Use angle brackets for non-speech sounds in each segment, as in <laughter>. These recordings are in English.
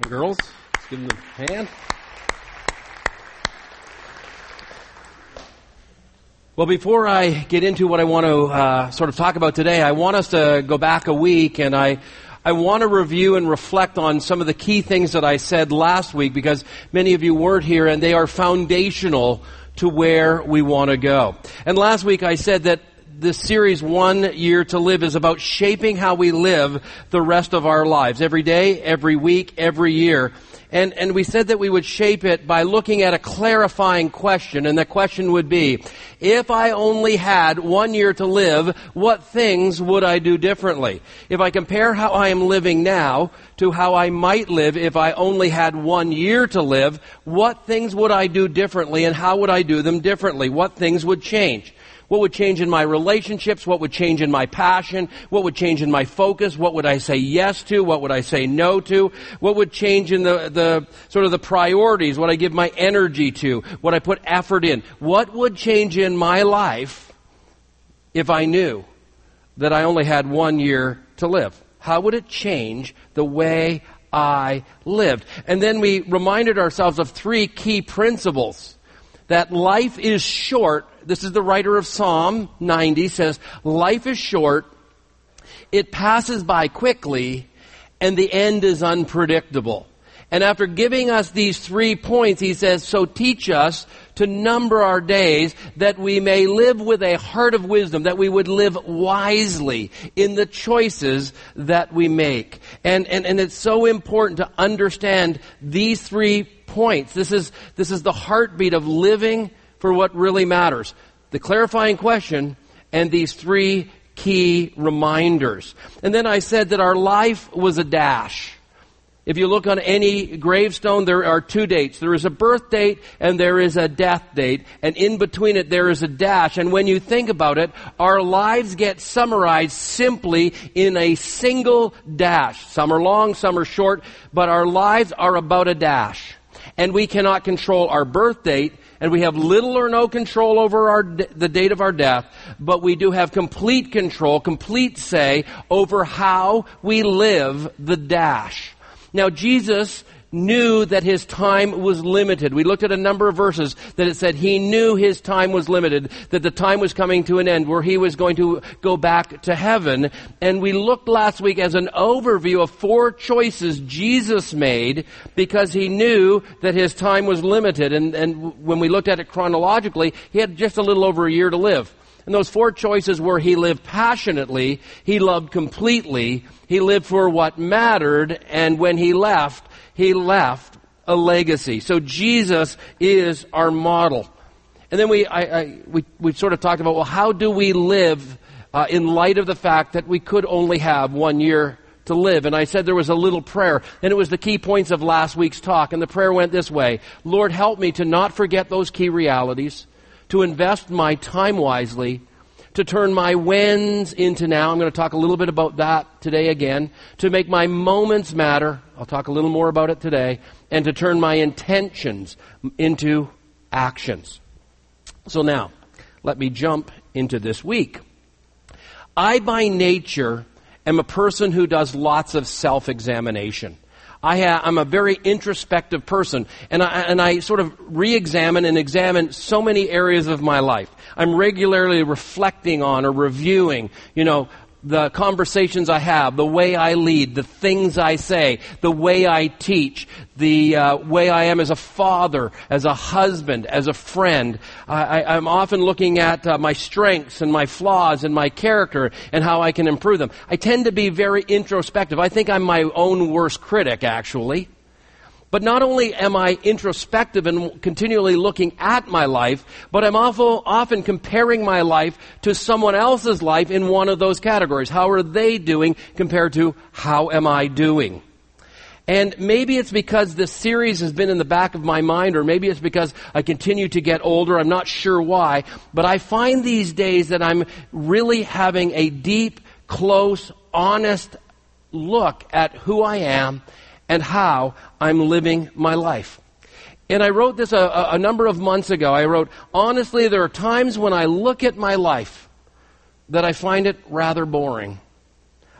and girls. Let's give them a hand. Well, before I get into what I want to uh, sort of talk about today, I want us to go back a week and I, I want to review and reflect on some of the key things that I said last week because many of you weren't here and they are foundational to where we want to go. And last week I said that this series, One Year to Live, is about shaping how we live the rest of our lives. Every day, every week, every year. And, and we said that we would shape it by looking at a clarifying question, and that question would be, if I only had one year to live, what things would I do differently? If I compare how I am living now to how I might live if I only had one year to live, what things would I do differently and how would I do them differently? What things would change? What would change in my relationships? What would change in my passion? What would change in my focus? What would I say yes to? What would I say no to? What would change in the, the sort of the priorities? What I give my energy to? What I put effort in? What would change in my life if I knew that I only had one year to live? How would it change the way I lived? And then we reminded ourselves of three key principles that life is short. This is the writer of Psalm 90 says, life is short, it passes by quickly, and the end is unpredictable. And after giving us these three points, he says, so teach us to number our days that we may live with a heart of wisdom, that we would live wisely in the choices that we make. And, and, and it's so important to understand these three points. This is, this is the heartbeat of living for what really matters. The clarifying question and these three key reminders. And then I said that our life was a dash. If you look on any gravestone, there are two dates. There is a birth date and there is a death date. And in between it, there is a dash. And when you think about it, our lives get summarized simply in a single dash. Some are long, some are short, but our lives are about a dash and we cannot control our birth date, and we have little or no control over our, the date of our death, but we do have complete control, complete say over how we live the dash. Now Jesus knew that his time was limited. We looked at a number of verses that it said he knew his time was limited, that the time was coming to an end where he was going to go back to heaven. And we looked last week as an overview of four choices Jesus made because he knew that his time was limited. And, and when we looked at it chronologically, he had just a little over a year to live. And those four choices were he lived passionately, he loved completely, he lived for what mattered, and when he left, he left a legacy. So Jesus is our model. And then we, I, I, we, we sort of talked about, well, how do we live uh, in light of the fact that we could only have one year to live? And I said there was a little prayer, and it was the key points of last week's talk. And the prayer went this way Lord, help me to not forget those key realities, to invest my time wisely, to turn my whens into now. I'm going to talk a little bit about that today again. To make my moments matter. I'll talk a little more about it today. And to turn my intentions into actions. So now, let me jump into this week. I, by nature, am a person who does lots of self examination. I am a very introspective person, and I, and I sort of re-examine and examine so many areas of my life. I'm regularly reflecting on or reviewing, you know, the conversations I have, the way I lead, the things I say, the way I teach, the uh, way I am as a father, as a husband, as a friend. I, am often looking at uh, my strengths and my flaws and my character and how I can improve them. I tend to be very introspective. I think I'm my own worst critic, actually. But not only am I introspective and continually looking at my life, but I'm often comparing my life to someone else's life in one of those categories. How are they doing compared to how am I doing? And maybe it's because this series has been in the back of my mind, or maybe it's because I continue to get older. I'm not sure why. But I find these days that I'm really having a deep, close, honest look at who I am and how I'm living my life. And I wrote this a, a, number of months ago. I wrote, honestly, there are times when I look at my life that I find it rather boring.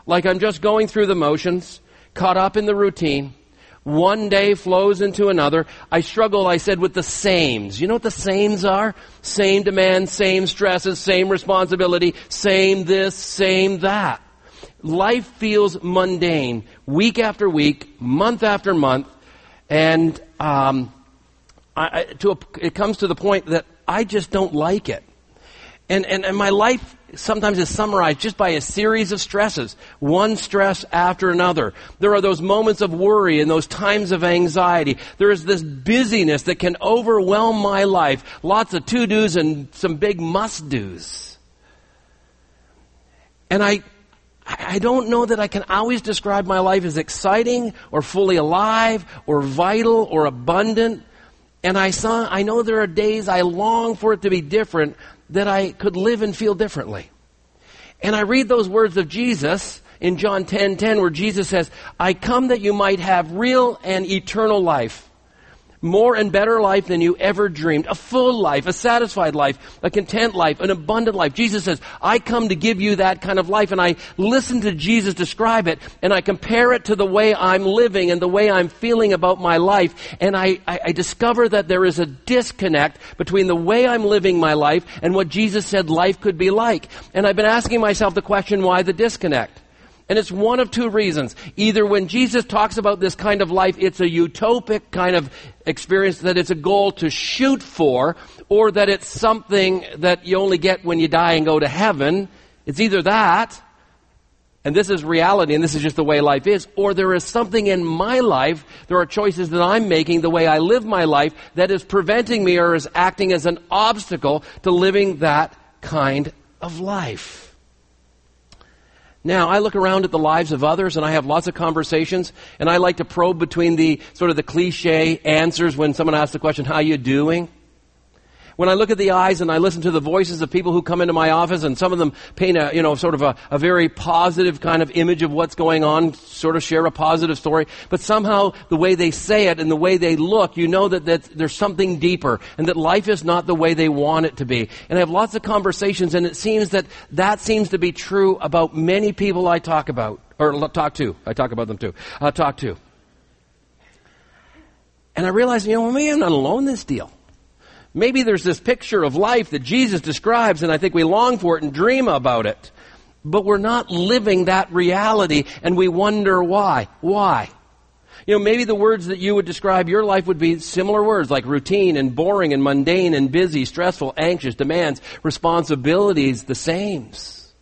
Like I'm just going through the motions, caught up in the routine, One day flows into another. I struggle, I said, with the sames. You know what the sames are? Same demands, same stresses, same responsibility, same this, same that. Life feels mundane, week after week, month after month, and um, I, to a, it comes to the point that I just don't like it. And, and, and my life sometimes is summarized just by a series of stresses, one stress after another. There are those moments of worry and those times of anxiety. There is this busyness that can overwhelm my life. Lots of to-dos and some big must-dos. And I, I don't know that I can always describe my life as exciting or fully alive or vital or abundant. And I saw, I know there are days I long for it to be different, that I could live and feel differently. And I read those words of Jesus in John 10:10 10, 10, where Jesus says, "I come that you might have real and eternal life." More and better life than you ever dreamed. A full life, a satisfied life, a content life, an abundant life. Jesus says, I come to give you that kind of life. And I listen to Jesus describe it and I compare it to the way I'm living and the way I'm feeling about my life. And I, I, I discover that there is a disconnect between the way I'm living my life and what Jesus said life could be like. And I've been asking myself the question, why the disconnect? And it's one of two reasons. Either when Jesus talks about this kind of life, it's a utopic kind of experience that it's a goal to shoot for, or that it's something that you only get when you die and go to heaven. It's either that, and this is reality and this is just the way life is, or there is something in my life, there are choices that I'm making, the way I live my life, that is preventing me or is acting as an obstacle to living that kind of life. Now, I look around at the lives of others and I have lots of conversations and I like to probe between the sort of the cliche answers when someone asks the question, how you doing? When I look at the eyes and I listen to the voices of people who come into my office and some of them paint a, you know, sort of a, a very positive kind of image of what's going on, sort of share a positive story, but somehow the way they say it and the way they look, you know that, that there's something deeper and that life is not the way they want it to be. And I have lots of conversations and it seems that that seems to be true about many people I talk about, or talk to. I talk about them too. Uh, talk to. And I realize, you know, maybe I'm not alone in this deal. Maybe there's this picture of life that Jesus describes, and I think we long for it and dream about it. But we're not living that reality, and we wonder why. Why? You know, maybe the words that you would describe your life would be similar words like routine and boring and mundane and busy, stressful, anxious, demands, responsibilities, the sames.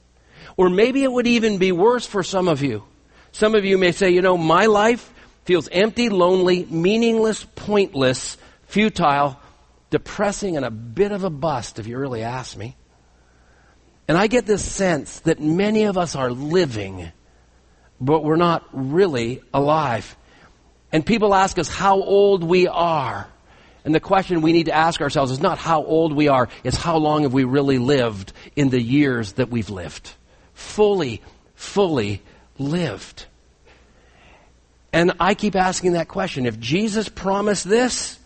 Or maybe it would even be worse for some of you. Some of you may say, you know, my life feels empty, lonely, meaningless, pointless, futile, depressing and a bit of a bust, if you really ask me. And I get this sense that many of us are living, but we're not really alive. And people ask us how old we are. And the question we need to ask ourselves is not how old we are, it's how long have we really lived in the years that we've lived. Fully, fully lived. And I keep asking that question. If Jesus promised this,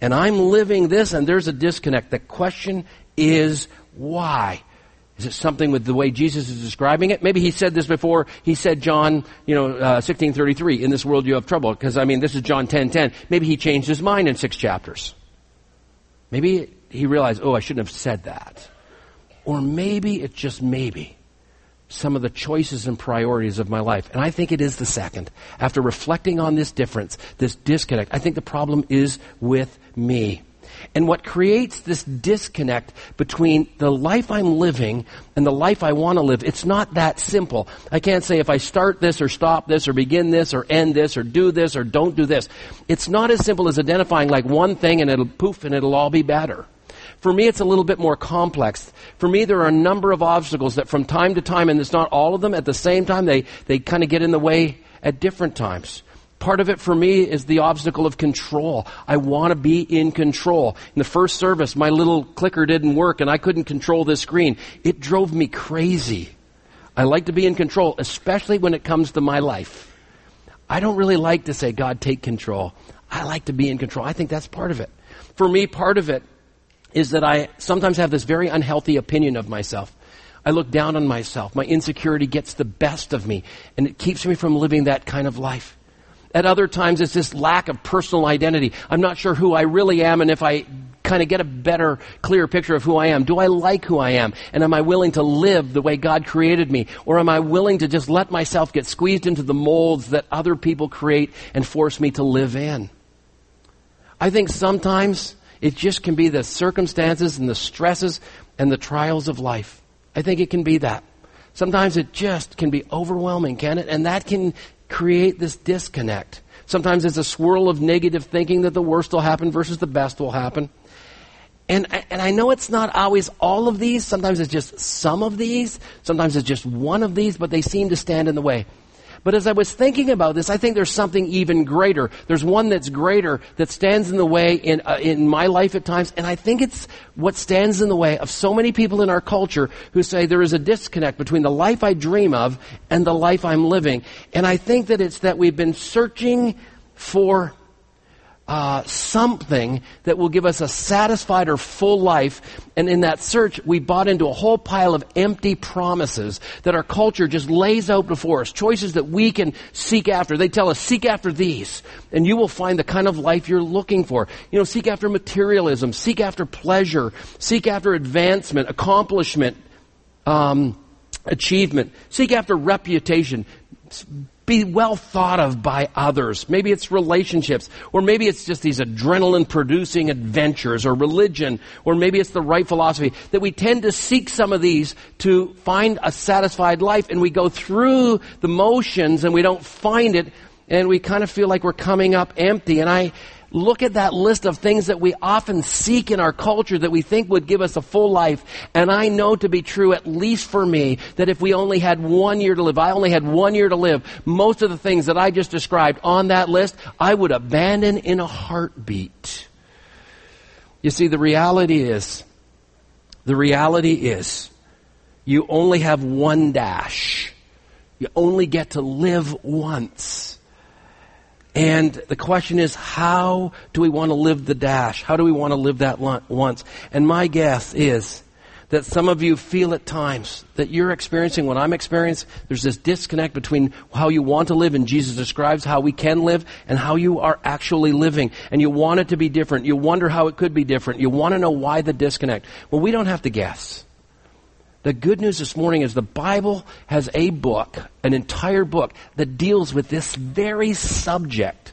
and I'm living this and there's a disconnect. The question is why? Is it something with the way Jesus is describing it? Maybe he said this before. He said John, you know, uh, 1633, in this world you have trouble. Because, I mean, this is John 10, 10. Maybe he changed his mind in six chapters. Maybe he realized, oh, I shouldn't have said that. Or maybe it's just maybe some of the choices and priorities of my life. And I think it is the second. After reflecting on this difference, this disconnect, I think the problem is with me. And what creates this disconnect between the life I'm living and the life I want to live, it's not that simple. I can't say if I start this or stop this or begin this or end this or do this or don't do this. It's not as simple as identifying like one thing and it'll poof and it'll all be better. For me, it's a little bit more complex. For me, there are a number of obstacles that from time to time, and it's not all of them at the same time, they, they kind of get in the way at different times. Part of it for me is the obstacle of control. I want to be in control. In the first service, my little clicker didn't work and I couldn't control this screen. It drove me crazy. I like to be in control, especially when it comes to my life. I don't really like to say, God, take control. I like to be in control. I think that's part of it. For me, part of it is that I sometimes have this very unhealthy opinion of myself. I look down on myself. My insecurity gets the best of me, and it keeps me from living that kind of life. At other times, it's this lack of personal identity. I'm not sure who I really am, and if I kind of get a better, clearer picture of who I am. Do I like who I am? And am I willing to live the way God created me? Or am I willing to just let myself get squeezed into the molds that other people create and force me to live in? I think sometimes it just can be the circumstances and the stresses and the trials of life. I think it can be that. Sometimes it just can be overwhelming, can it? And that can create this disconnect. Sometimes it's a swirl of negative thinking that the worst will happen versus the best will happen. And, and I know it's not always all of these. Sometimes it's just some of these. Sometimes it's just one of these, but they seem to stand in the way. But as I was thinking about this, I think there's something even greater. There's one that's greater that stands in the way in, uh, in my life at times. And I think it's what stands in the way of so many people in our culture who say there is a disconnect between the life I dream of and the life I'm living. And I think that it's that we've been searching for uh, something that will give us a satisfied or full life. And in that search, we bought into a whole pile of empty promises that our culture just lays out before us, choices that we can seek after. They tell us, seek after these, and you will find the kind of life you're looking for. You know, seek after materialism, seek after pleasure, seek after advancement, accomplishment, um, achievement, seek after reputation be well thought of by others. Maybe it's relationships, or maybe it's just these adrenaline producing adventures, or religion, or maybe it's the right philosophy. That we tend to seek some of these to find a satisfied life, and we go through the motions and we don't find it, and we kind of feel like we're coming up empty. And I, look at that list of things that we often seek in our culture that we think would give us a full life. And I know to be true, at least for me, that if we only had one year to live, I only had one year to live, most of the things that I just described on that list, I would abandon in a heartbeat. You see, the reality is, the reality is, you only have one dash. You only get to live once. And the question is, how do we want to live the dash? How do we want to live that once? And my guess is that some of you feel at times that you're experiencing what I'm experiencing. There's this disconnect between how you want to live, and Jesus describes how we can live, and how you are actually living. And you want it to be different. You wonder how it could be different. You want to know why the disconnect. Well, we don't have to guess. The good news this morning is the Bible has a book, an entire book, that deals with this very subject.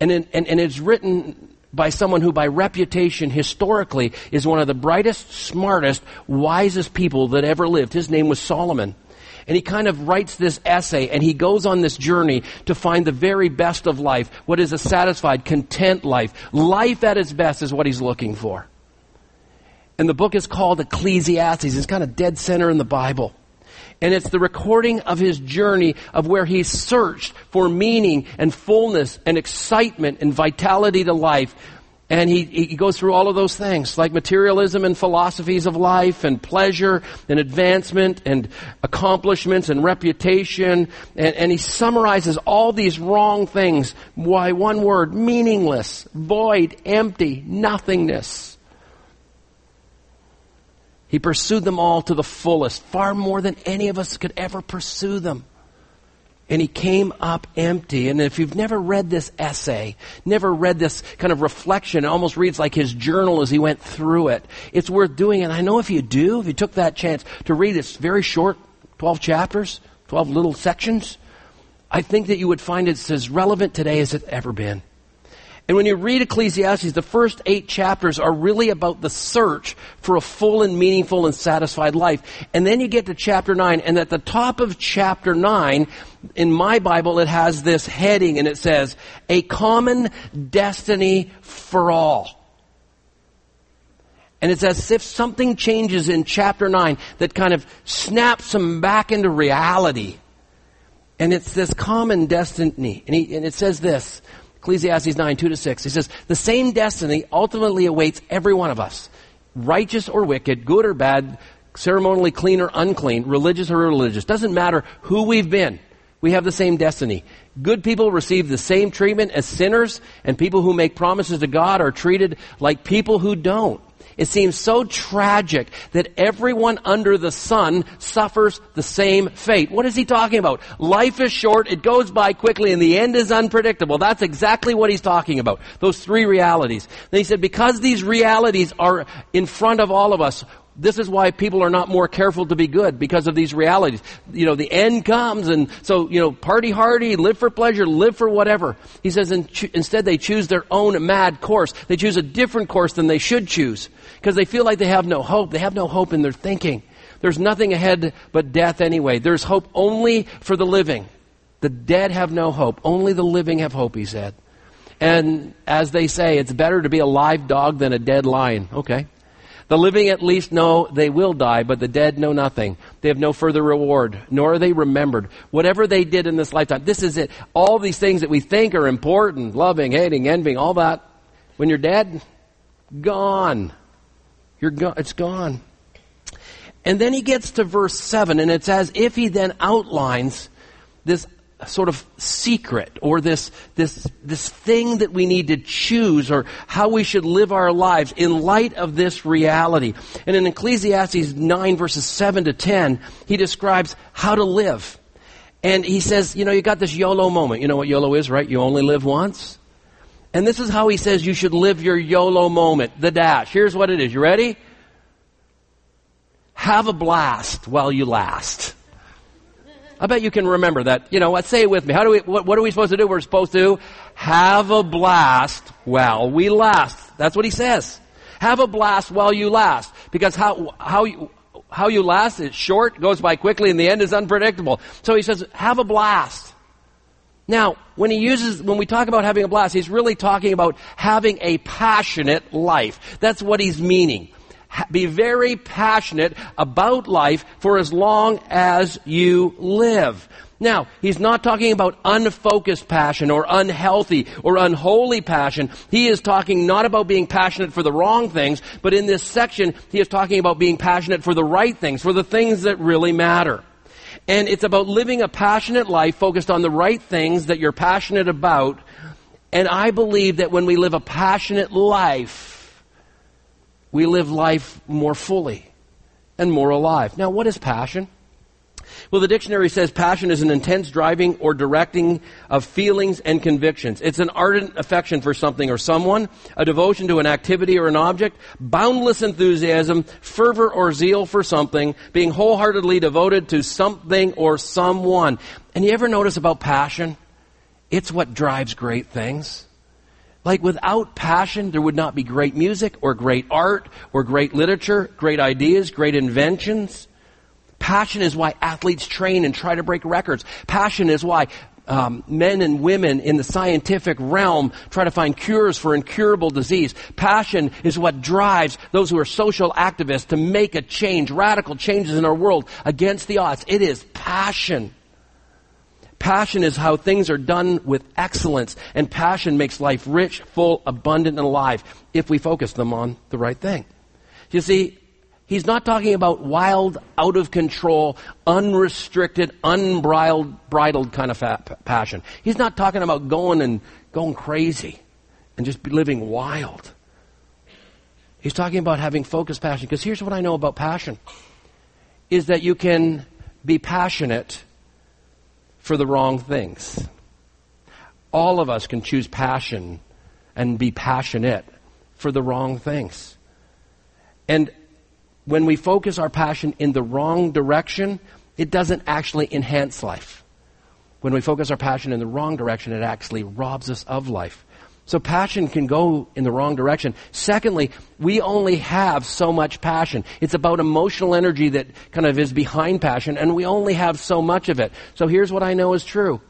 And, in, and, and it's written by someone who, by reputation, historically, is one of the brightest, smartest, wisest people that ever lived. His name was Solomon. And he kind of writes this essay and he goes on this journey to find the very best of life. What is a satisfied, content life. Life at its best is what he's looking for. And the book is called Ecclesiastes. It's kind of dead center in the Bible. And it's the recording of his journey of where he searched for meaning and fullness and excitement and vitality to life. And he, he goes through all of those things, like materialism and philosophies of life and pleasure and advancement and accomplishments and reputation. And, and he summarizes all these wrong things. Why one word, meaningless, void, empty, nothingness. He pursued them all to the fullest, far more than any of us could ever pursue them. And he came up empty. And if you've never read this essay, never read this kind of reflection, it almost reads like his journal as he went through it. It's worth doing. And I know if you do, if you took that chance to read this very short 12 chapters, 12 little sections, I think that you would find it's as relevant today as it's ever been. And when you read Ecclesiastes, the first eight chapters are really about the search for a full and meaningful and satisfied life. And then you get to chapter nine, and at the top of chapter nine, in my Bible, it has this heading and it says, A common destiny for all. And it's as if something changes in chapter 9 that kind of snaps them back into reality. And it's this common destiny. And, he, and it says this Ecclesiastes 9, 2 to 6. He says, the same destiny ultimately awaits every one of us. Righteous or wicked, good or bad, ceremonially clean or unclean, religious or irreligious. Doesn't matter who we've been. We have the same destiny. Good people receive the same treatment as sinners, and people who make promises to God are treated like people who don't. It seems so tragic that everyone under the sun suffers the same fate. What is he talking about? Life is short, it goes by quickly, and the end is unpredictable. That's exactly what he's talking about. Those three realities. Then he said, because these realities are in front of all of us, this is why people are not more careful to be good because of these realities. You know, the end comes and so, you know, party hardy, live for pleasure, live for whatever. He says in, instead they choose their own mad course. They choose a different course than they should choose because they feel like they have no hope. They have no hope in their thinking. There's nothing ahead but death anyway. There's hope only for the living. The dead have no hope. Only the living have hope, he said. And as they say, it's better to be a live dog than a dead lion. Okay. The living at least know they will die, but the dead know nothing. They have no further reward, nor are they remembered. Whatever they did in this lifetime, this is it. All these things that we think are important, loving, hating, envying, all that, when you're dead, gone. You're gone. It's gone. And then he gets to verse 7, and it's as if he then outlines this sort of secret or this, this, this thing that we need to choose or how we should live our lives in light of this reality. And in Ecclesiastes 9 verses 7 to 10, he describes how to live. And he says, you know, you got this YOLO moment. You know what YOLO is, right? You only live once. And this is how he says you should live your YOLO moment. The dash. Here's what it is. You ready? Have a blast while you last. I bet you can remember that. You know what? Say it with me. How do we, what, what are we supposed to do? We're supposed to have a blast while we last. That's what he says. Have a blast while you last. Because how, how you, how you last is short, goes by quickly, and the end is unpredictable. So he says, have a blast. Now, when he uses, when we talk about having a blast, he's really talking about having a passionate life. That's what he's meaning be very passionate about life for as long as you live. Now, he's not talking about unfocused passion or unhealthy or unholy passion. He is talking not about being passionate for the wrong things, but in this section, he is talking about being passionate for the right things, for the things that really matter. And it's about living a passionate life focused on the right things that you're passionate about. And I believe that when we live a passionate life, we live life more fully and more alive. Now, what is passion? Well, the dictionary says passion is an intense driving or directing of feelings and convictions. It's an ardent affection for something or someone, a devotion to an activity or an object, boundless enthusiasm, fervor or zeal for something, being wholeheartedly devoted to something or someone. And you ever notice about passion? It's what drives great things. Like without passion, there would not be great music or great art or great literature, great ideas, great inventions. Passion is why athletes train and try to break records. Passion is why um, men and women in the scientific realm try to find cures for incurable disease. Passion is what drives those who are social activists to make a change, radical changes in our world against the odds. It is passion. Passion is how things are done with excellence, and passion makes life rich, full, abundant, and alive if we focus them on the right thing. You see, he's not talking about wild, out of control, unrestricted, unbridled bridled kind of passion. He's not talking about going and going crazy and just living wild. He's talking about having focused passion. Because here's what I know about passion is that you can be passionate for the wrong things. All of us can choose passion and be passionate for the wrong things. And when we focus our passion in the wrong direction, it doesn't actually enhance life. When we focus our passion in the wrong direction, it actually robs us of life. So passion can go in the wrong direction. Secondly, we only have so much passion. It's about emotional energy that kind of is behind passion, and we only have so much of it. So here's what I know is true.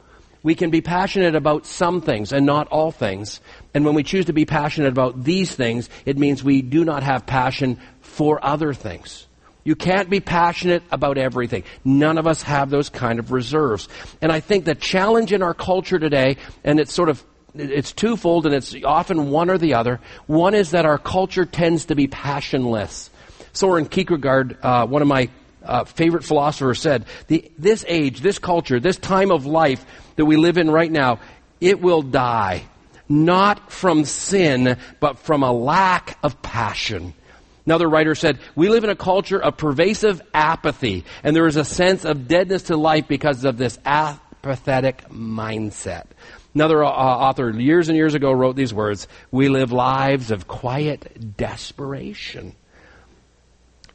We can be passionate about some things and not all things. And when we choose to be passionate about these things, it means we do not have passion for other things. You can't be passionate about everything. None of us have those kind of reserves. And I think the challenge in our culture today, and it's sort of it's twofold and it's often one or the other. One is that our culture tends to be passionless. Soren Kierkegaard, uh, one of my uh, favorite philosophers, said, the, "This age, this culture, this time of life that we live in right now, it will die, not from sin, but from a lack of passion." Another writer said, We live in a culture of pervasive apathy, and there is a sense of deadness to life because of this apathetic mindset. Another uh, author years and years ago wrote these words We live lives of quiet desperation.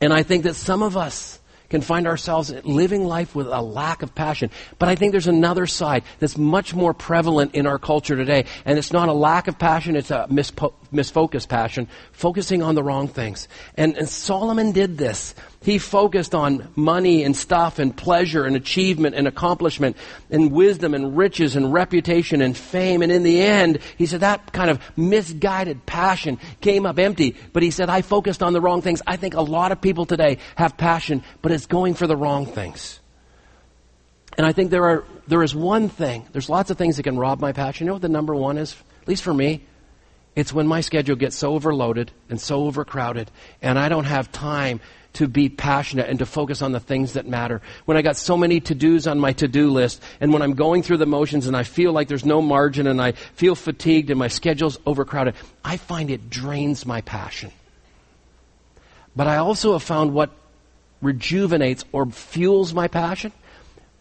And I think that some of us can find ourselves living life with a lack of passion. But I think there's another side that's much more prevalent in our culture today. And it's not a lack of passion, it's a mispo- misfocused passion, focusing on the wrong things. And, and Solomon did this. He focused on money and stuff and pleasure and achievement and accomplishment and wisdom and riches and reputation and fame. And in the end, he said that kind of misguided passion came up empty. But he said, I focused on the wrong things. I think a lot of people today have passion, but it's going for the wrong things. And I think there are, there is one thing, there's lots of things that can rob my passion. You know what the number one is? At least for me? It's when my schedule gets so overloaded and so overcrowded and I don't have time to be passionate and to focus on the things that matter. When I got so many to-dos on my to-do list and when I'm going through the motions and I feel like there's no margin and I feel fatigued and my schedule's overcrowded, I find it drains my passion. But I also have found what rejuvenates or fuels my passion.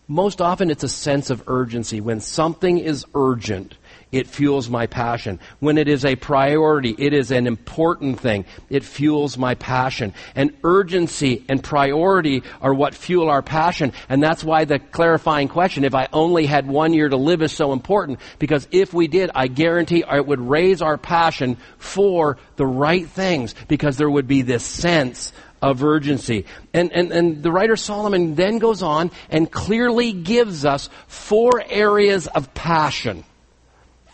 Most often it's a sense of urgency. When something is urgent, it fuels my passion. When it is a priority, it is an important thing. It fuels my passion. And urgency and priority are what fuel our passion. And that's why the clarifying question, if I only had one year to live is so important. Because if we did, I guarantee it would raise our passion for the right things. Because there would be this sense of urgency. And, and, and the writer Solomon then goes on and clearly gives us four areas of passion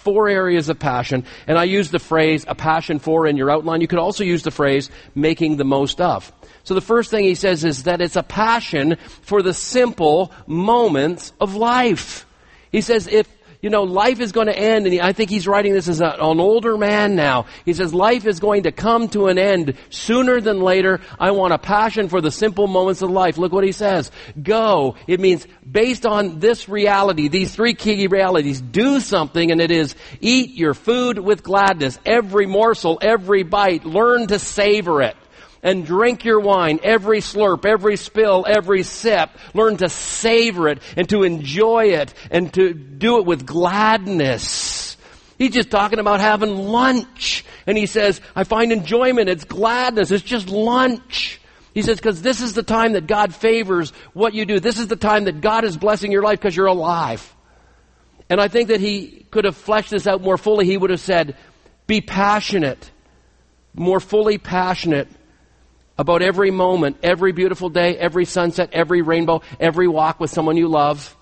four areas of passion, and I use the phrase a passion for in your outline. You could also use the phrase making the most of. So the first thing he says is that it's a passion for the simple moments of life. He says if you know, life is going to end, and he, I think he's writing this as a, an older man now. He says, life is going to come to an end sooner than later. I want a passion for the simple moments of life. Look what he says. Go. It means based on this reality, these three key realities, do something, and it is eat your food with gladness. Every morsel, every bite, learn to savor it and drink your wine, every slurp, every spill, every sip. Learn to savor it and to enjoy it and to do it with gladness. He's just talking about having lunch. And he says, I find enjoyment, it's gladness, it's just lunch. He says, because this is the time that God favors what you do. This is the time that God is blessing your life because you're alive. And I think that he could have fleshed this out more fully. He would have said, be passionate, more fully passionate about every moment, every beautiful day, every sunset, every rainbow, every walk with someone you love,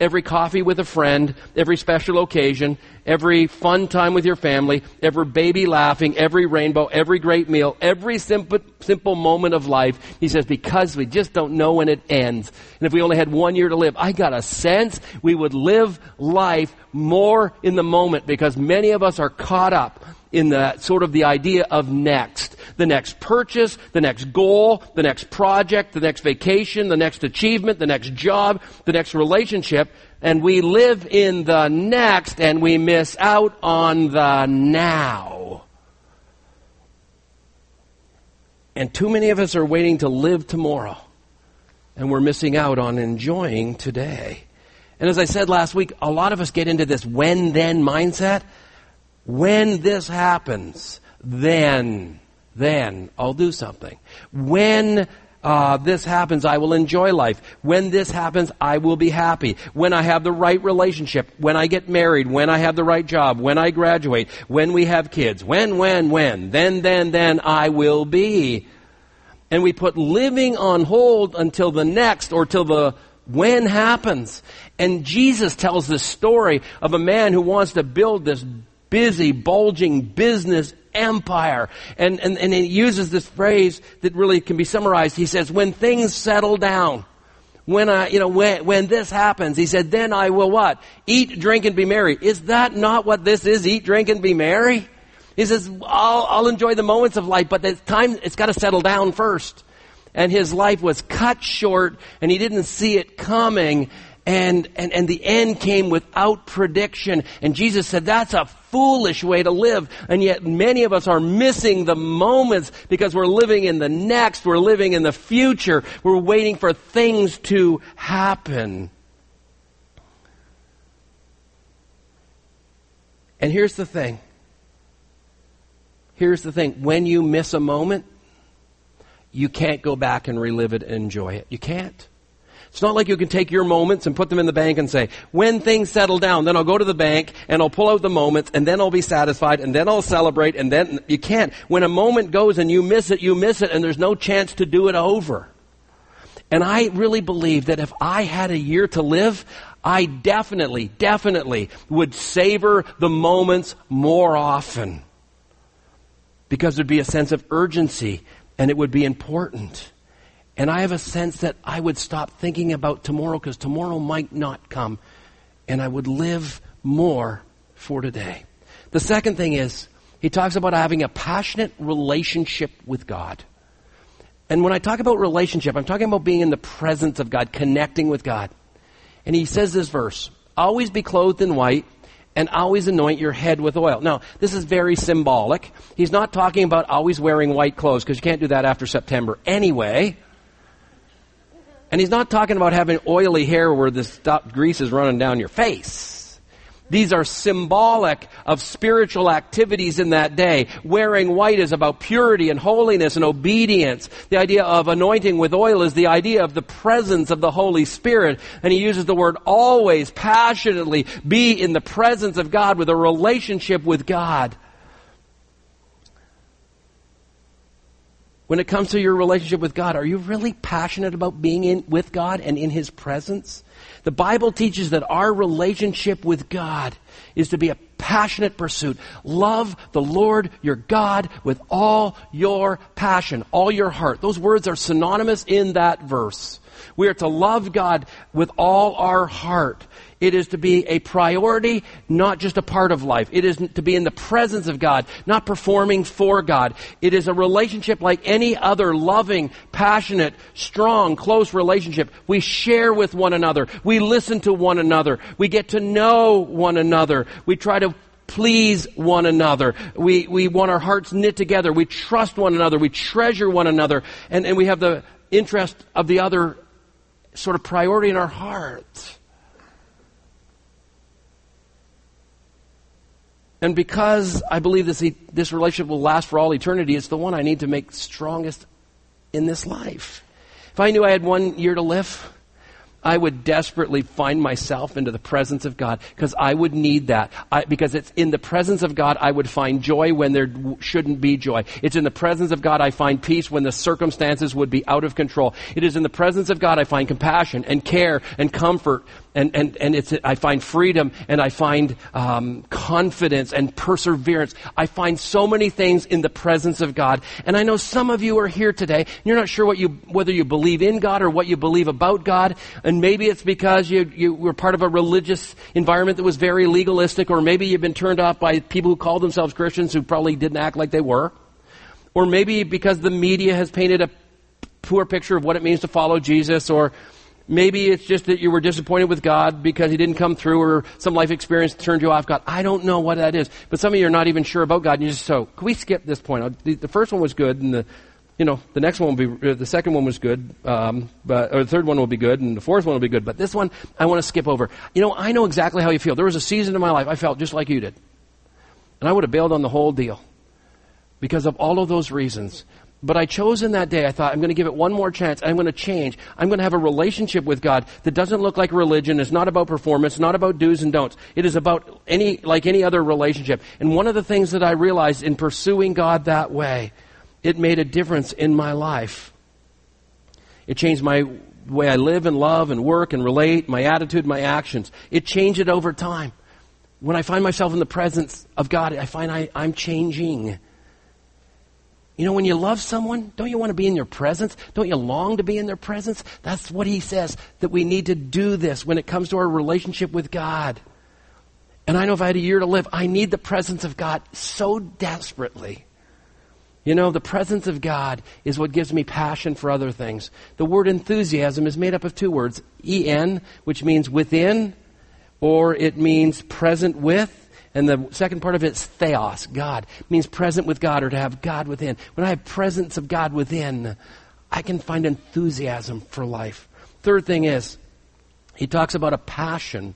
every coffee with a friend, every special occasion, every fun time with your family, every baby laughing, every rainbow, every great meal, every simple, simple moment of life. He says, because we just don't know when it ends. And if we only had one year to live, I got a sense we would live life more in the moment because many of us are caught up in the sort of the idea of next. The next purchase, the next goal, the next project, the next vacation, the next achievement, the next job, the next relationship. And we live in the next and we miss out on the now. And too many of us are waiting to live tomorrow. And we're missing out on enjoying today. And as I said last week, a lot of us get into this when then mindset. When this happens, then, then I'll do something. When uh, this happens, I will enjoy life. When this happens, I will be happy. When I have the right relationship, when I get married, when I have the right job, when I graduate, when we have kids, when, when, when, then, then, then I will be. And we put living on hold until the next or till the when happens. And Jesus tells this story of a man who wants to build this busy, bulging business empire. And, and, and he uses this phrase that really can be summarized. He says, when things settle down, when I, you know, when, when this happens, he said, then I will what? Eat, drink, and be merry. Is that not what this is? Eat, drink, and be merry? He says, I'll, I'll enjoy the moments of life, but the time, it's got to settle down first. And his life was cut short, and he didn't see it coming, and, and, and the end came without prediction. And Jesus said, that's a foolish way to live. And yet many of us are missing the moments because we're living in the next. We're living in the future. We're waiting for things to happen. And here's the thing. Here's the thing. When you miss a moment, you can't go back and relive it and enjoy it. You can't. It's not like you can take your moments and put them in the bank and say, when things settle down, then I'll go to the bank and I'll pull out the moments and then I'll be satisfied and then I'll celebrate and then you can't. When a moment goes and you miss it, you miss it and there's no chance to do it over. And I really believe that if I had a year to live, I definitely, definitely would savor the moments more often. Because there'd be a sense of urgency and it would be important. And I have a sense that I would stop thinking about tomorrow because tomorrow might not come. And I would live more for today. The second thing is, he talks about having a passionate relationship with God. And when I talk about relationship, I'm talking about being in the presence of God, connecting with God. And he says this verse, always be clothed in white and always anoint your head with oil. Now, this is very symbolic. He's not talking about always wearing white clothes because you can't do that after September anyway. And he's not talking about having oily hair where the grease is running down your face. These are symbolic of spiritual activities in that day. Wearing white is about purity and holiness and obedience. The idea of anointing with oil is the idea of the presence of the Holy Spirit. And he uses the word always, passionately, be in the presence of God with a relationship with God. When it comes to your relationship with God, are you really passionate about being in, with God and in His presence? The Bible teaches that our relationship with God is to be a passionate pursuit. Love the Lord your God with all your passion, all your heart. Those words are synonymous in that verse. We are to love God with all our heart. It is to be a priority, not just a part of life. It is to be in the presence of God, not performing for God. It is a relationship like any other loving, passionate, strong, close relationship. We share with one another. We listen to one another. We get to know one another. We try to please one another. We, we want our hearts knit together. We trust one another. We treasure one another. And, and we have the interest of the other sort of priority in our hearts. And because I believe this, this relationship will last for all eternity, it's the one I need to make strongest in this life. If I knew I had one year to live, I would desperately find myself into the presence of God because I would need that. I, because it's in the presence of God I would find joy when there shouldn't be joy. It's in the presence of God I find peace when the circumstances would be out of control. It is in the presence of God I find compassion and care and comfort and, and, and it's, I find freedom and I find um, confidence and perseverance. I find so many things in the presence of God. And I know some of you are here today. you're not sure what you, whether you believe in God or what you believe about God. And maybe it's because you, you were part of a religious environment that was very legalistic, or maybe you've been turned off by people who call themselves Christians who probably didn't act like they were. Or maybe because the media has painted a poor picture of what it means to follow Jesus, or Maybe it's just that you were disappointed with God because He didn't come through or some life experience turned you off God. I don't know what that is. But some of you are not even sure about God and you just, so, can we skip this point? The, the first one was good and the, you know, the next one will be, uh, the second one was good, um, but, or the third one will be good and the fourth one will be good. But this one, I want to skip over. You know, I know exactly how you feel. There was a season in my life I felt just like you did. And I would have bailed on the whole deal because of all of those reasons. But I chose in that day, I thought, I'm going to give it one more chance. I'm going to change. I'm going to have a relationship with God that doesn't look like religion. It's not about performance, not about do's and don'ts. It is about any, like any other relationship. And one of the things that I realized in pursuing God that way, it made a difference in my life. It changed my way I live and love and work and relate, my attitude, my actions. It changed it over time. When I find myself in the presence of God, I find I, I'm changing. You know, when you love someone, don't you want to be in their presence? Don't you long to be in their presence? That's what he says, that we need to do this when it comes to our relationship with God. And I know if I had a year to live, I need the presence of God so desperately. You know, the presence of God is what gives me passion for other things. The word enthusiasm is made up of two words en, which means within, or it means present with. And the second part of it is theos, God. It means present with God or to have God within. When I have presence of God within, I can find enthusiasm for life. Third thing is, he talks about a passion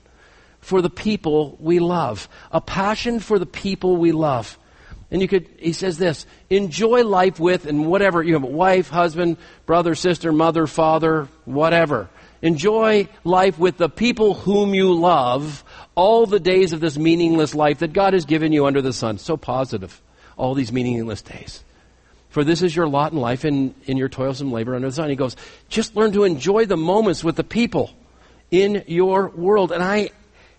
for the people we love. A passion for the people we love. And you could, he says this, enjoy life with, and whatever, you have a wife, husband, brother, sister, mother, father, whatever. Enjoy life with the people whom you love all the days of this meaningless life that God has given you under the sun. So positive. All these meaningless days. For this is your lot in life in, in your toilsome labor under the sun. He goes, just learn to enjoy the moments with the people in your world. And I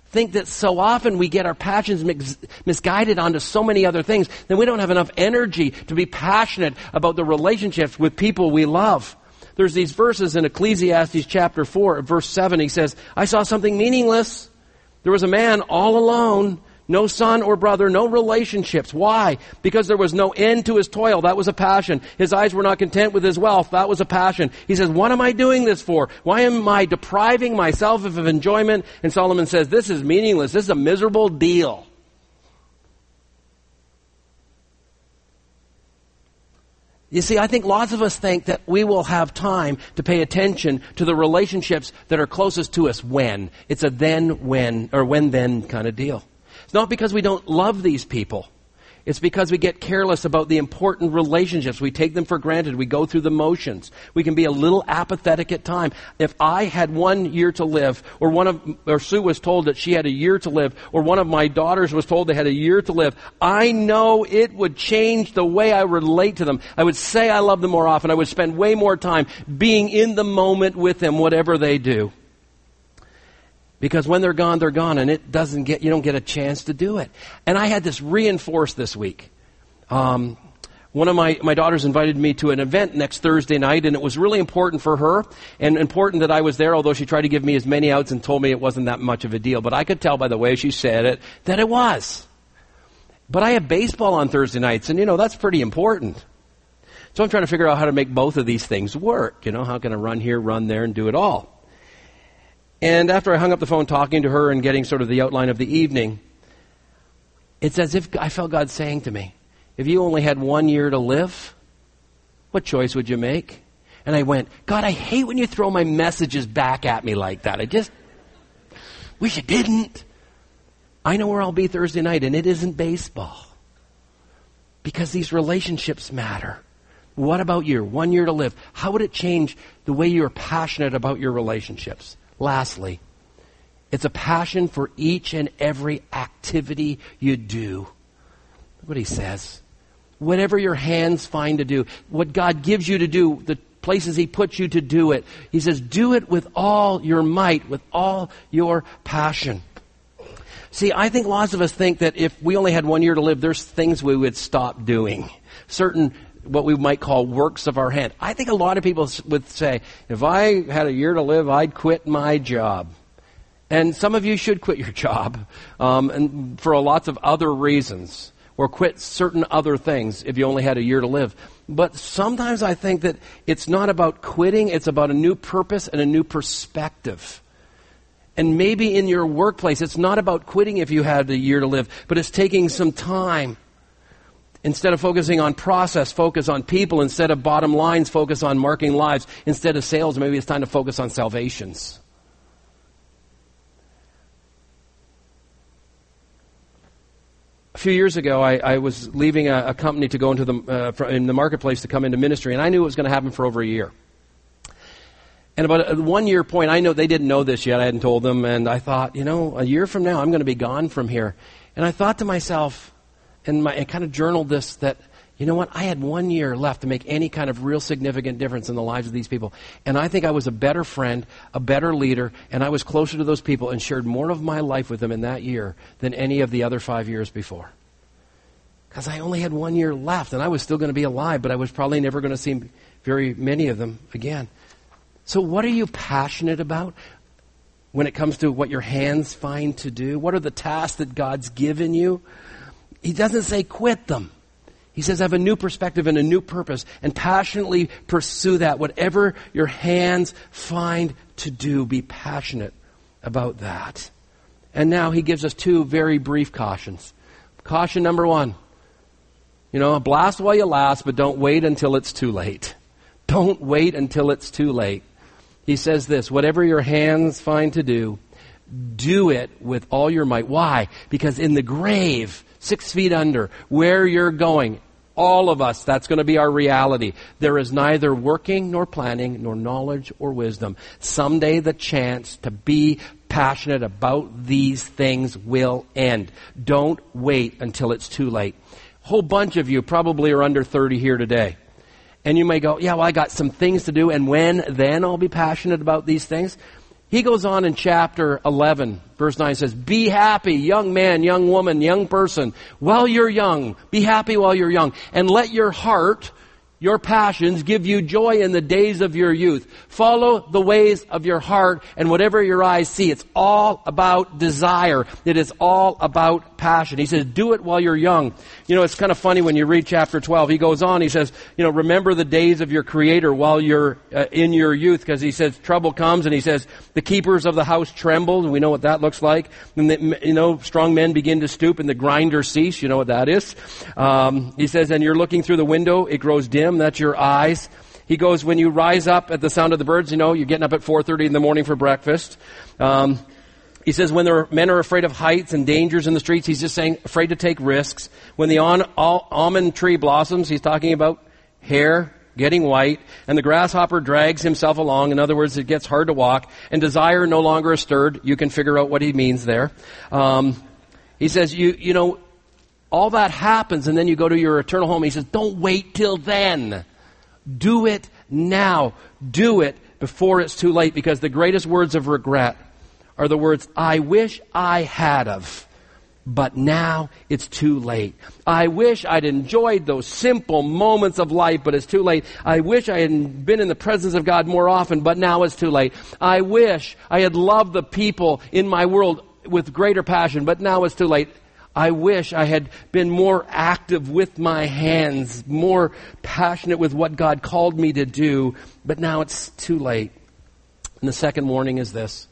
think that so often we get our passions mis- misguided onto so many other things that we don't have enough energy to be passionate about the relationships with people we love. There's these verses in Ecclesiastes chapter 4, verse 7. He says, I saw something meaningless. There was a man all alone no son or brother, no relationships. Why? Because there was no end to his toil. That was a passion. His eyes were not content with his wealth. That was a passion. He says, what am I doing this for? Why am I depriving myself of enjoyment? And Solomon says, this is meaningless. This is a miserable deal. You see, I think lots of us think that we will have time to pay attention to the relationships that are closest to us when. It's a then when, or when then kind of deal. It's not because we don't love these people. It's because we get careless about the important relationships. We take them for granted. We go through the motions. We can be a little apathetic at time. If I had one year to live, or one of, or Sue was told that she had a year to live, or one of my daughters was told they had a year to live, I know it would change the way I relate to them. I would say I love them more often. I would spend way more time being in the moment with them, whatever they do. Because when they're gone, they're gone, and it doesn't get, you don't get a chance to do it. And I had this reinforced this week. Um, one of my, my daughters invited me to an event next Thursday night, and it was really important for her, and important that I was there, although she tried to give me as many outs and told me it wasn't that much of a deal. But I could tell by the way she said it that it was. But I have baseball on Thursday nights, and you know, that's pretty important. So I'm trying to figure out how to make both of these things work. You know, how can I run here, run there, and do it all? And after I hung up the phone talking to her and getting sort of the outline of the evening, it's as if I felt God saying to me, if you only had one year to live, what choice would you make? And I went, God, I hate when you throw my messages back at me like that. I just wish you didn't. I know where I'll be Thursday night, and it isn't baseball. Because these relationships matter. What about you? One year to live. How would it change the way you're passionate about your relationships? Lastly, it's a passion for each and every activity you do. Look what he says. Whatever your hands find to do, what God gives you to do, the places he puts you to do it, he says, do it with all your might, with all your passion. See, I think lots of us think that if we only had one year to live, there's things we would stop doing. Certain what we might call works of our hand. I think a lot of people would say, if I had a year to live, I'd quit my job. And some of you should quit your <laughs> job, um, and for lots of other reasons, or quit certain other things if you only had a year to live. But sometimes I think that it's not about quitting, it's about a new purpose and a new perspective. And maybe in your workplace, it's not about quitting if you had a year to live, but it's taking some time Instead of focusing on process, focus on people. Instead of bottom lines, focus on marking lives. Instead of sales, maybe it's time to focus on salvations. A few years ago, I, I was leaving a, a, company to go into the uh, in the marketplace to come into ministry, and I knew it was going to happen for over a year. And about a one year point, I know they didn't know this yet. I hadn't told them, and I thought, you know, a year from now, I'm going to be gone from here. And I thought to myself, and my, I kind of journaled this that, you know what, I had one year left to make any kind of real significant difference in the lives of these people. And I think I was a better friend, a better leader, and I was closer to those people and shared more of my life with them in that year than any of the other five years before. Because I only had one year left, and I was still going to be alive, but I was probably never going to see very many of them again. So, what are you passionate about? when it comes to what your hands find to do? What are the tasks that God's given you? He doesn't say quit them. He says, have a new perspective and a new purpose and passionately pursue that. Whatever your hands find to do, be passionate about that. And now he gives us two very brief cautions. Caution number one. You know, blast while you last, but don't wait until it's too late. Don't wait until it's too late. He says this, whatever your hands find to do, do it with all your might. Why? Because in the grave, six feet under, where you're going, all of us, that's going to be our reality. There is neither working nor planning nor knowledge or wisdom. Someday the chance to be passionate about these things will end. Don't wait until it's too late. A whole bunch of you probably are under 30 here today. And you may go, yeah, well, I got some things to do, and when then I'll be passionate about these things? He goes on in chapter 11, verse 9 says, Be happy, young man, young woman, young person, while you're young. Be happy while you're young. And let your heart your passions give you joy in the days of your youth. Follow the ways of your heart and whatever your eyes see. It's all about desire. It is all about passion. He says, do it while you're young. You know, it's kind of funny when you read chapter 12. He goes on, he says, you know, remember the days of your creator while you're uh, in your youth because he says trouble comes and he says the keepers of the house trembled and we know what that looks like. And the, you know, strong men begin to stoop and the grinders cease. You know what that is. Um, he says, and you're looking through the window, it grows dim that's your eyes. He goes, when you rise up at the sound of the birds, you know, you're getting up at 4.30 in the morning for breakfast. Um, he says when there, men are afraid of heights and dangers in the streets, he's just saying afraid to take risks. When the on, all, almond tree blossoms, he's talking about hair getting white, and the grasshopper drags himself along. In other words, it gets hard to walk, and desire no longer is stirred. You can figure out what he means there. Um, he says, you, you know, all that happens and then you go to your eternal home. He says, don't wait till then. Do it now. Do it before it's too late because the greatest words of regret are the words, I wish I had of. But now it's too late. I wish I'd enjoyed those simple moments of life, but it's too late. I wish I had been in the presence of God more often, but now it's too late. I wish I had loved the people in my world with greater passion, but now it's too late. I wish I had been more active with my hands, more passionate with what God called me to do, but now it's too late. And the second warning is this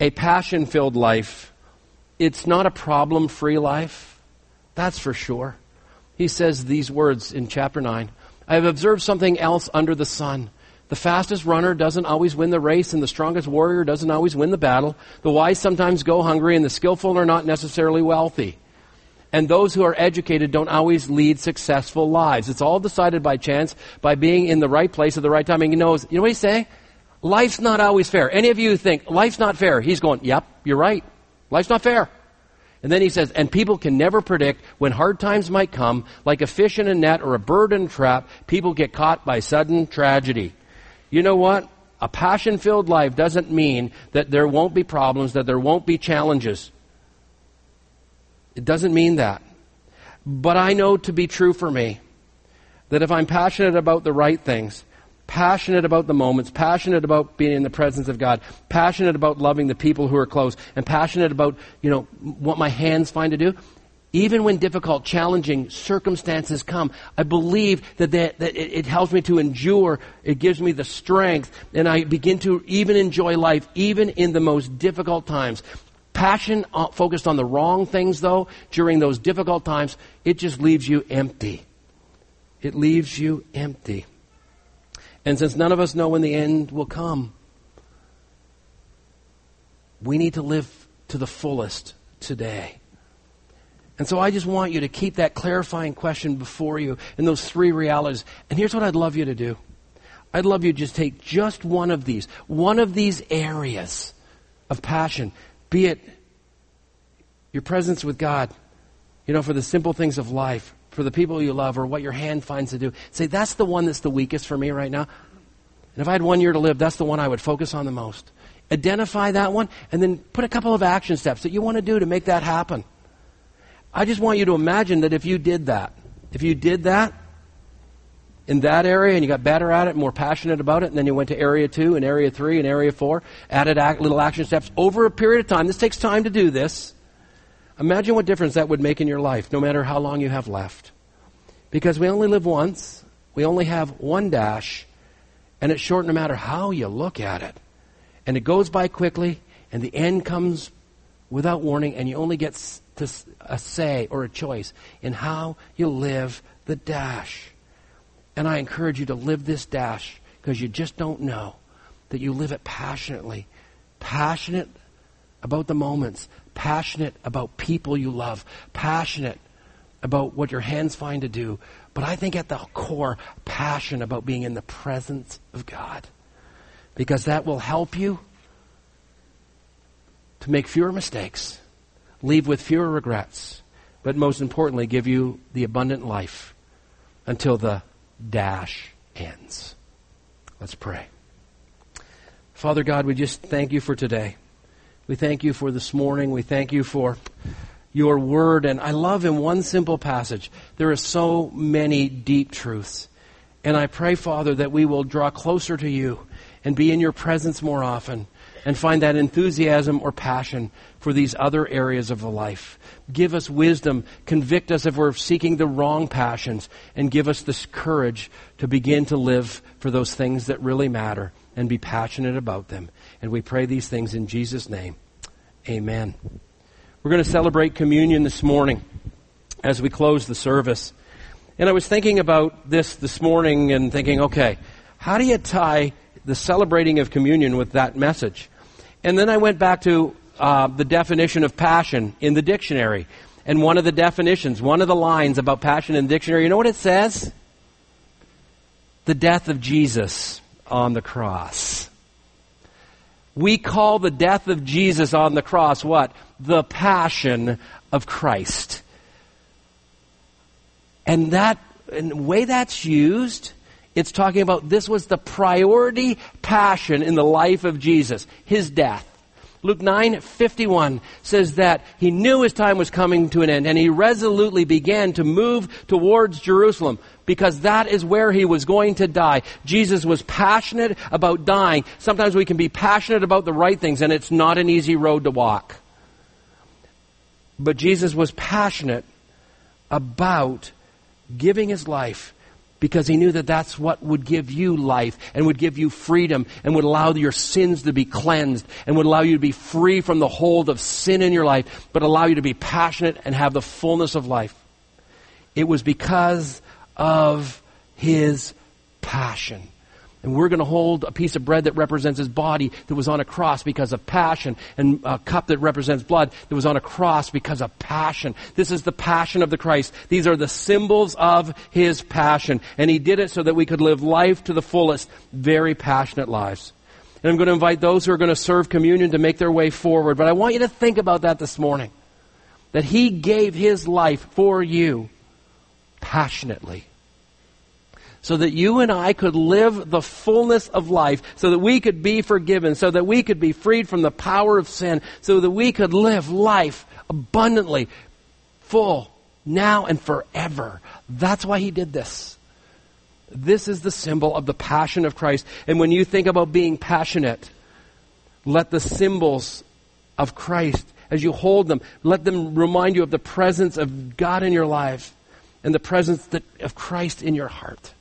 a passion filled life, it's not a problem free life. That's for sure. He says these words in chapter 9 I have observed something else under the sun. The fastest runner doesn't always win the race, and the strongest warrior doesn't always win the battle. The wise sometimes go hungry, and the skillful are not necessarily wealthy. And those who are educated don't always lead successful lives. It's all decided by chance, by being in the right place at the right time. And he knows, you know what he's saying? Life's not always fair. Any of you think, life's not fair? He's going, yep, you're right. Life's not fair. And then he says, and people can never predict when hard times might come, like a fish in a net or a bird in a trap, people get caught by sudden tragedy. You know what? A passion filled life doesn't mean that there won't be problems, that there won't be challenges. It doesn't mean that. But I know to be true for me that if I'm passionate about the right things, passionate about the moments, passionate about being in the presence of God, passionate about loving the people who are close, and passionate about, you know, what my hands find to do, even when difficult, challenging circumstances come, I believe that, that, that it, it, helps me to endure. It gives me the strength, and I begin to even enjoy life, even in the most difficult times. Passion uh, focused on the wrong things, though, during those difficult times, it just leaves you empty. It leaves you empty. And since none of us know when the end will come, we need to live to the fullest today. And so I just want you to keep that clarifying question before you in those three realities. And here's what I'd love you to do. I'd love you to just take just one of these, one of these areas of passion, be it your presence with God, you know, for the simple things of life, for the people you love, or what your hand finds to do. Say, that's the one that's the weakest for me right now. And if I had one year to live, that's the one I would focus on the most. Identify that one, and then put a couple of action steps that you want to do to make that happen. I just want you to imagine that if you did that, if you did that, in that area and you got better at it, more passionate about it, and then you went to area two and area three and area four, added little action steps over a period of time. This takes time to do this. Imagine what difference that would make in your life, no matter how long you have left. Because we only live once, we only have one dash, and it's short no matter how you look at it. And it goes by quickly, and the end comes without warning, and you only get to a say or a choice in how you live the dash. And I encourage you to live this dash because you just don't know that you live it passionately. Passionate about the moments, passionate about people you love, passionate about what your hands find to do. But I think at the core, passion about being in the presence of God. Because that will help you to make fewer mistakes, leave with fewer regrets, but most importantly, give you the abundant life until the dash ends. Let's pray. Father God, we just thank you for today. We thank you for this morning. We thank you for your word. And I love in one simple passage, there are so many deep truths. And I pray, Father, that we will draw closer to you and be in your presence more often and find that enthusiasm or passion for these other areas of the life. Give us wisdom, convict us if we're seeking the wrong passions, and give us this courage to begin to live for those things that really matter and be passionate about them. And we pray these things in Jesus' name. Amen. We're going to celebrate communion this morning as we close the service. And I was thinking about this this morning and thinking, okay, how do you tie the celebrating of communion with that message? And then I went back to uh, the definition of passion in the dictionary. And one of the definitions, one of the lines about passion in the dictionary, you know what it says? The death of Jesus on the cross. We call the death of Jesus on the cross what? The passion of Christ. And that, and the way that's used, it's talking about this was the priority passion in the life of Jesus, his death. Luke 9:51 says that he knew his time was coming to an end and he resolutely began to move towards Jerusalem because that is where he was going to die. Jesus was passionate about dying. Sometimes we can be passionate about the right things and it's not an easy road to walk. But Jesus was passionate about giving his life because he knew that that's what would give you life and would give you freedom and would allow your sins to be cleansed and would allow you to be free from the hold of sin in your life, but allow you to be passionate and have the fullness of life. It was because of his passion. And we're going to hold a piece of bread that represents his body that was on a cross because of passion, and a cup that represents blood that was on a cross because of passion. This is the passion of the Christ. These are the symbols of his passion. And he did it so that we could live life to the fullest, very passionate lives. And I'm going to invite those who are going to serve communion to make their way forward. But I want you to think about that this morning. That he gave his life for you passionately so that you and I could live the fullness of life, so that we could be forgiven, so that we could be freed from the power of sin, so that we could live life abundantly, full, now and forever. That's why he did this. This is the symbol of the passion of Christ. And when you think about being passionate, let the symbols of Christ, as you hold them, let them remind you of the presence of God in your life and the presence of Christ in your heart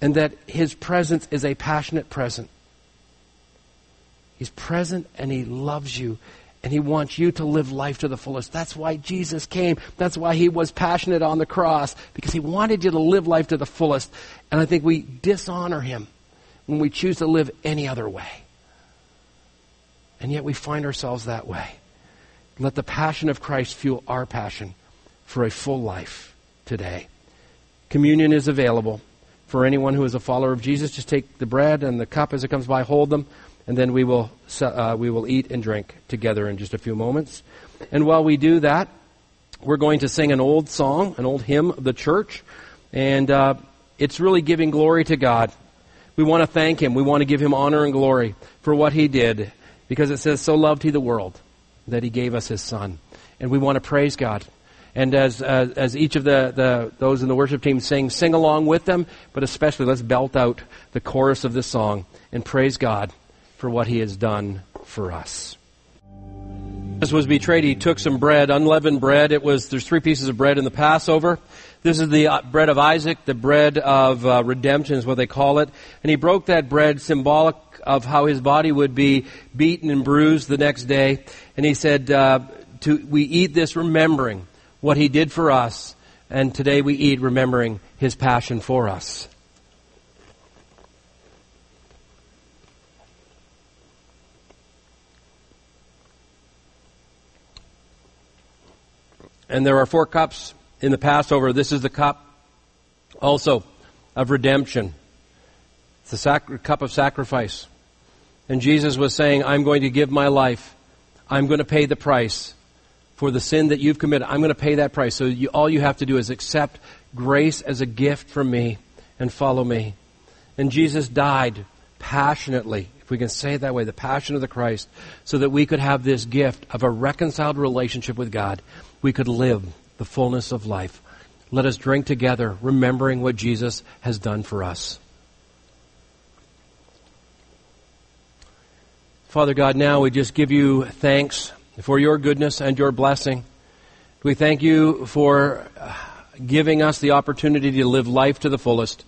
and that His presence is a passionate present. He's present and He loves you and He wants you to live life to the fullest. That's why Jesus came. That's why He was passionate on the cross because He wanted you to live life to the fullest. And I think we dishonor Him when we choose to live any other way. And yet we find ourselves that way. Let the passion of Christ fuel our passion for a full life today. Communion is available for anyone who is a follower of Jesus. Just take the bread and the cup as it comes by, hold them, and then we will, uh, we will eat and drink together in just a few moments. And while we do that, we're going to sing an old song, an old hymn of the church, and uh, it's really giving glory to God. We want to thank Him. We want to give Him honor and glory for what He did, because it says, So loved He the world that He gave us His Son. And we want to praise God and as, uh, as each of the, the, those in the worship team sing, sing along with them, but especially let's belt out the chorus of this song and praise God for what He has done for us. Jesus was betrayed, he took some bread, unleavened bread. It was, there's three pieces of bread in the Passover. This is the uh, bread of Isaac, the bread of uh, redemption is what they call it. And he broke that bread symbolic of how his body would be beaten and bruised the next day. And he said, uh, to, we eat this remembering what he did for us. And today we eat remembering his passion for us. And there are four cups in the Passover. This is the cup also of redemption. It's the sac- cup of sacrifice. And Jesus was saying, I'm going to give my life. I'm going to pay the price for the sin that you've committed. I'm going to pay that price. So you, all you have to do is accept grace as a gift from me and follow me. And Jesus died passionately, if we can say it that way, the passion of the Christ, so that we could have this gift of a reconciled relationship with God we could live the fullness of life. Let us drink together, remembering what Jesus has done for us. Father God, now we just give you thanks for your goodness and your blessing. We thank you for uh, giving us the opportunity to live life to the fullest.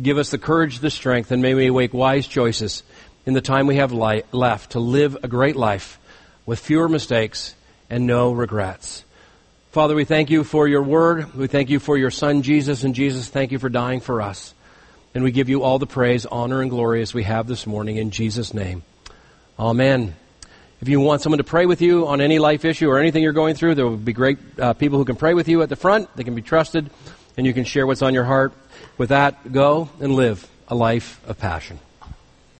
Give us the courage, the strength, and may we make wise choices in the time we have li- left to live a great life with fewer mistakes and no regrets. Father, we thank you for your word. We thank you for your son, Jesus. And Jesus, thank you for dying for us. And we give you all the praise, honor, and glory as we have this morning in Jesus' name. Amen. If you want someone to pray with you on any life issue or anything you're going through, there will be great uh, people who can pray with you at the front. They can be trusted, and you can share what's on your heart. With that, go and live a life of passion.